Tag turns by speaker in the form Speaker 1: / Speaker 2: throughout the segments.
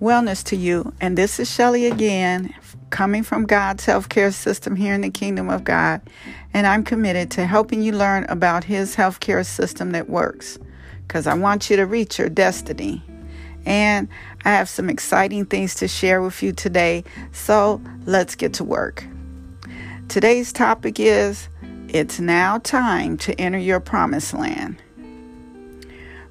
Speaker 1: Wellness to you, and this is Shelly again, coming from God's healthcare system here in the kingdom of God, and I'm committed to helping you learn about His healthcare system that works because I want you to reach your destiny. And I have some exciting things to share with you today, so let's get to work. Today's topic is It's now time to enter your promised land.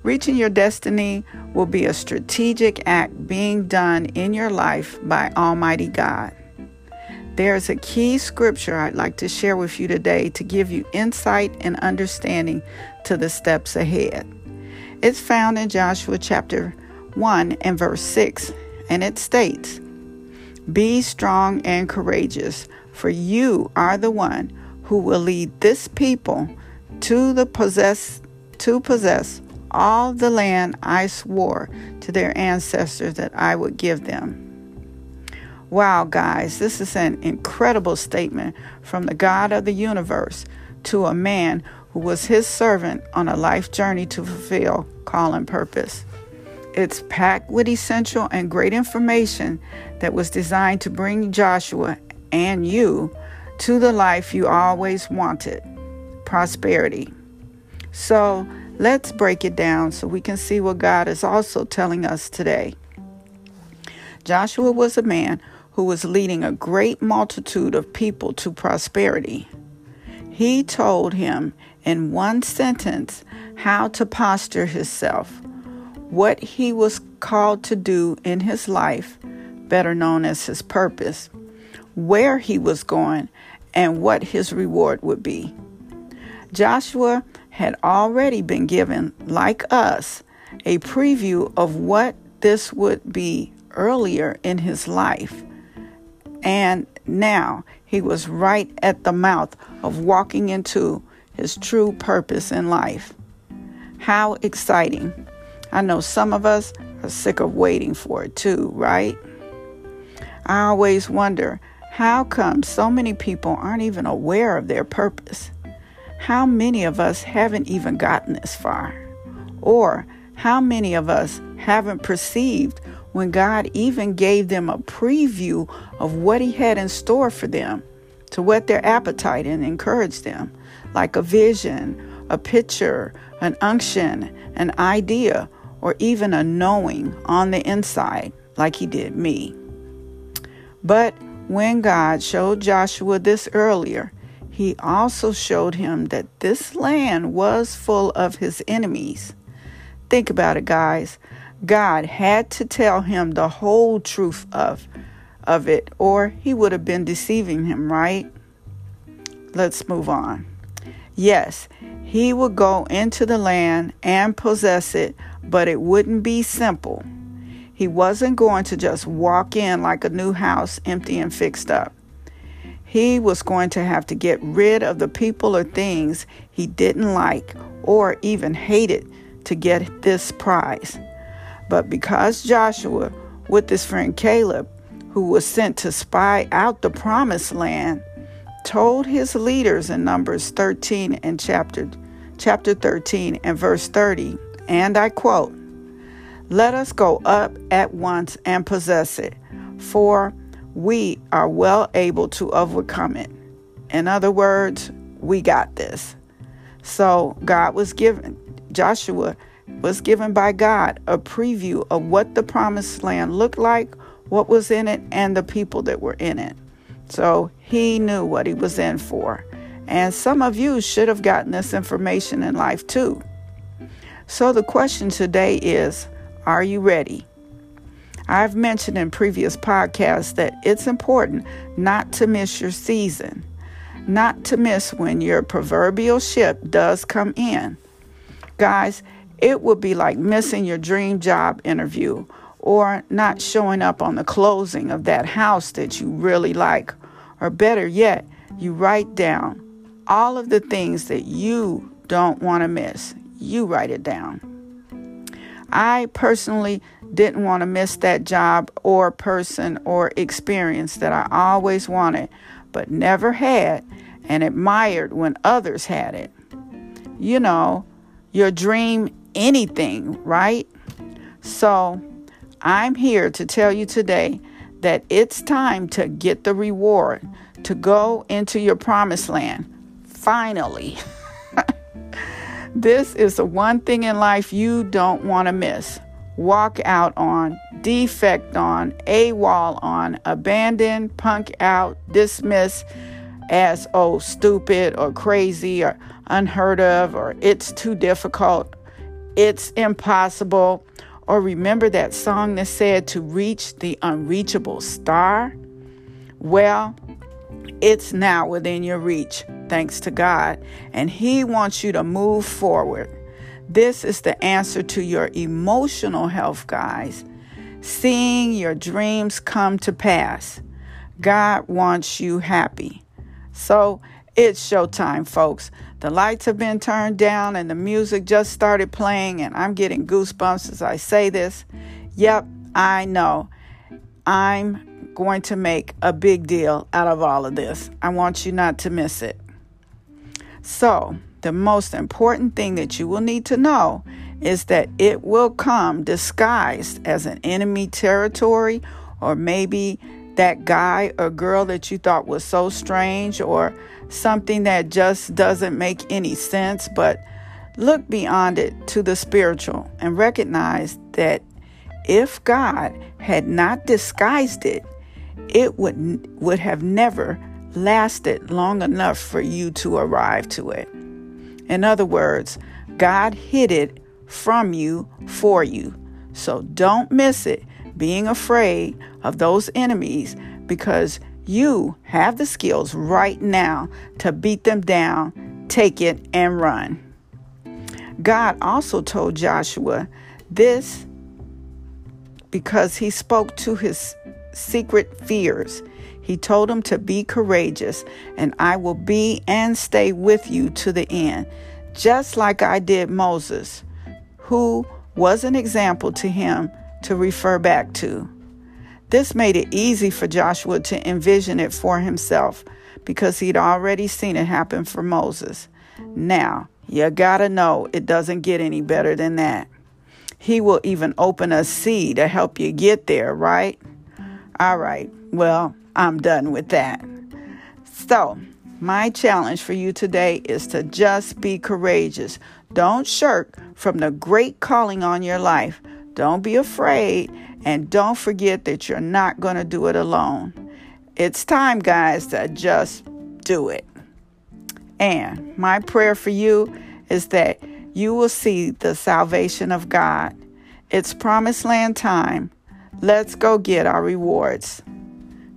Speaker 1: Reaching your destiny will be a strategic act being done in your life by Almighty God. There's a key scripture I'd like to share with you today to give you insight and understanding to the steps ahead. It's found in Joshua chapter 1 and verse 6, and it states, Be strong and courageous, for you are the one who will lead this people to the possess to possess all the land I swore to their ancestors that I would give them. Wow, guys, this is an incredible statement from the God of the universe to a man who was his servant on a life journey to fulfill call and purpose. It's packed with essential and great information that was designed to bring Joshua and you to the life you always wanted prosperity. So, Let's break it down so we can see what God is also telling us today. Joshua was a man who was leading a great multitude of people to prosperity. He told him in one sentence how to posture himself, what he was called to do in his life, better known as his purpose, where he was going, and what his reward would be. Joshua had already been given, like us, a preview of what this would be earlier in his life. And now he was right at the mouth of walking into his true purpose in life. How exciting! I know some of us are sick of waiting for it too, right? I always wonder how come so many people aren't even aware of their purpose? How many of us haven't even gotten this far? Or how many of us haven't perceived when God even gave them a preview of what He had in store for them to whet their appetite and encourage them, like a vision, a picture, an unction, an idea, or even a knowing on the inside, like He did me? But when God showed Joshua this earlier, he also showed him that this land was full of his enemies. Think about it, guys. God had to tell him the whole truth of, of it, or he would have been deceiving him, right? Let's move on. Yes, he would go into the land and possess it, but it wouldn't be simple. He wasn't going to just walk in like a new house, empty and fixed up. He was going to have to get rid of the people or things he didn't like or even hated to get this prize. But because Joshua, with his friend Caleb, who was sent to spy out the promised land, told his leaders in Numbers 13 and chapter chapter 13 and verse 30, and I quote, "Let us go up at once and possess it, for we are well able to overcome it. In other words, we got this. So God was given, Joshua was given by God a preview of what the promised land looked like, what was in it, and the people that were in it. So he knew what he was in for. And some of you should have gotten this information in life too. So the question today is Are you ready? I've mentioned in previous podcasts that it's important not to miss your season, not to miss when your proverbial ship does come in. Guys, it would be like missing your dream job interview or not showing up on the closing of that house that you really like. Or better yet, you write down all of the things that you don't want to miss. You write it down. I personally didn't want to miss that job or person or experience that I always wanted but never had and admired when others had it. You know, your dream anything, right? So I'm here to tell you today that it's time to get the reward, to go into your promised land. Finally. this is the one thing in life you don't want to miss. Walk out on, defect on, AWOL on, abandon, punk out, dismiss as oh stupid or crazy or unheard of or it's too difficult, it's impossible. Or remember that song that said to reach the unreachable star? Well, it's now within your reach, thanks to God, and He wants you to move forward. This is the answer to your emotional health, guys. Seeing your dreams come to pass. God wants you happy. So it's showtime, folks. The lights have been turned down and the music just started playing, and I'm getting goosebumps as I say this. Yep, I know. I'm going to make a big deal out of all of this. I want you not to miss it. So, the most important thing that you will need to know is that it will come disguised as an enemy territory or maybe that guy or girl that you thought was so strange or something that just doesn't make any sense, but look beyond it to the spiritual and recognize that if God had not disguised it, it would would have never lasted long enough for you to arrive to it. In other words, God hid it from you for you. So don't miss it being afraid of those enemies because you have the skills right now to beat them down, take it, and run. God also told Joshua this because he spoke to his secret fears. He told him to be courageous, and I will be and stay with you to the end, just like I did Moses, who was an example to him to refer back to. This made it easy for Joshua to envision it for himself because he'd already seen it happen for Moses. Now, you gotta know it doesn't get any better than that. He will even open a sea to help you get there, right? All right, well, I'm done with that. So, my challenge for you today is to just be courageous. Don't shirk from the great calling on your life. Don't be afraid and don't forget that you're not going to do it alone. It's time, guys, to just do it. And my prayer for you is that you will see the salvation of God. It's promised land time. Let's go get our rewards.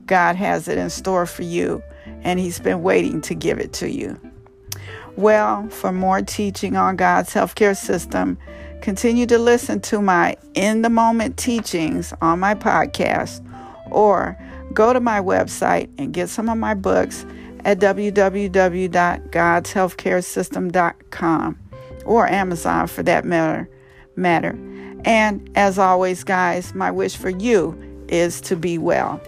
Speaker 1: God has it in store for you, and He's been waiting to give it to you. Well, for more teaching on God's healthcare system, Continue to listen to my in the moment teachings on my podcast or go to my website and get some of my books at www.godshealthcaresystem.com or Amazon for that matter. matter. And as always, guys, my wish for you is to be well.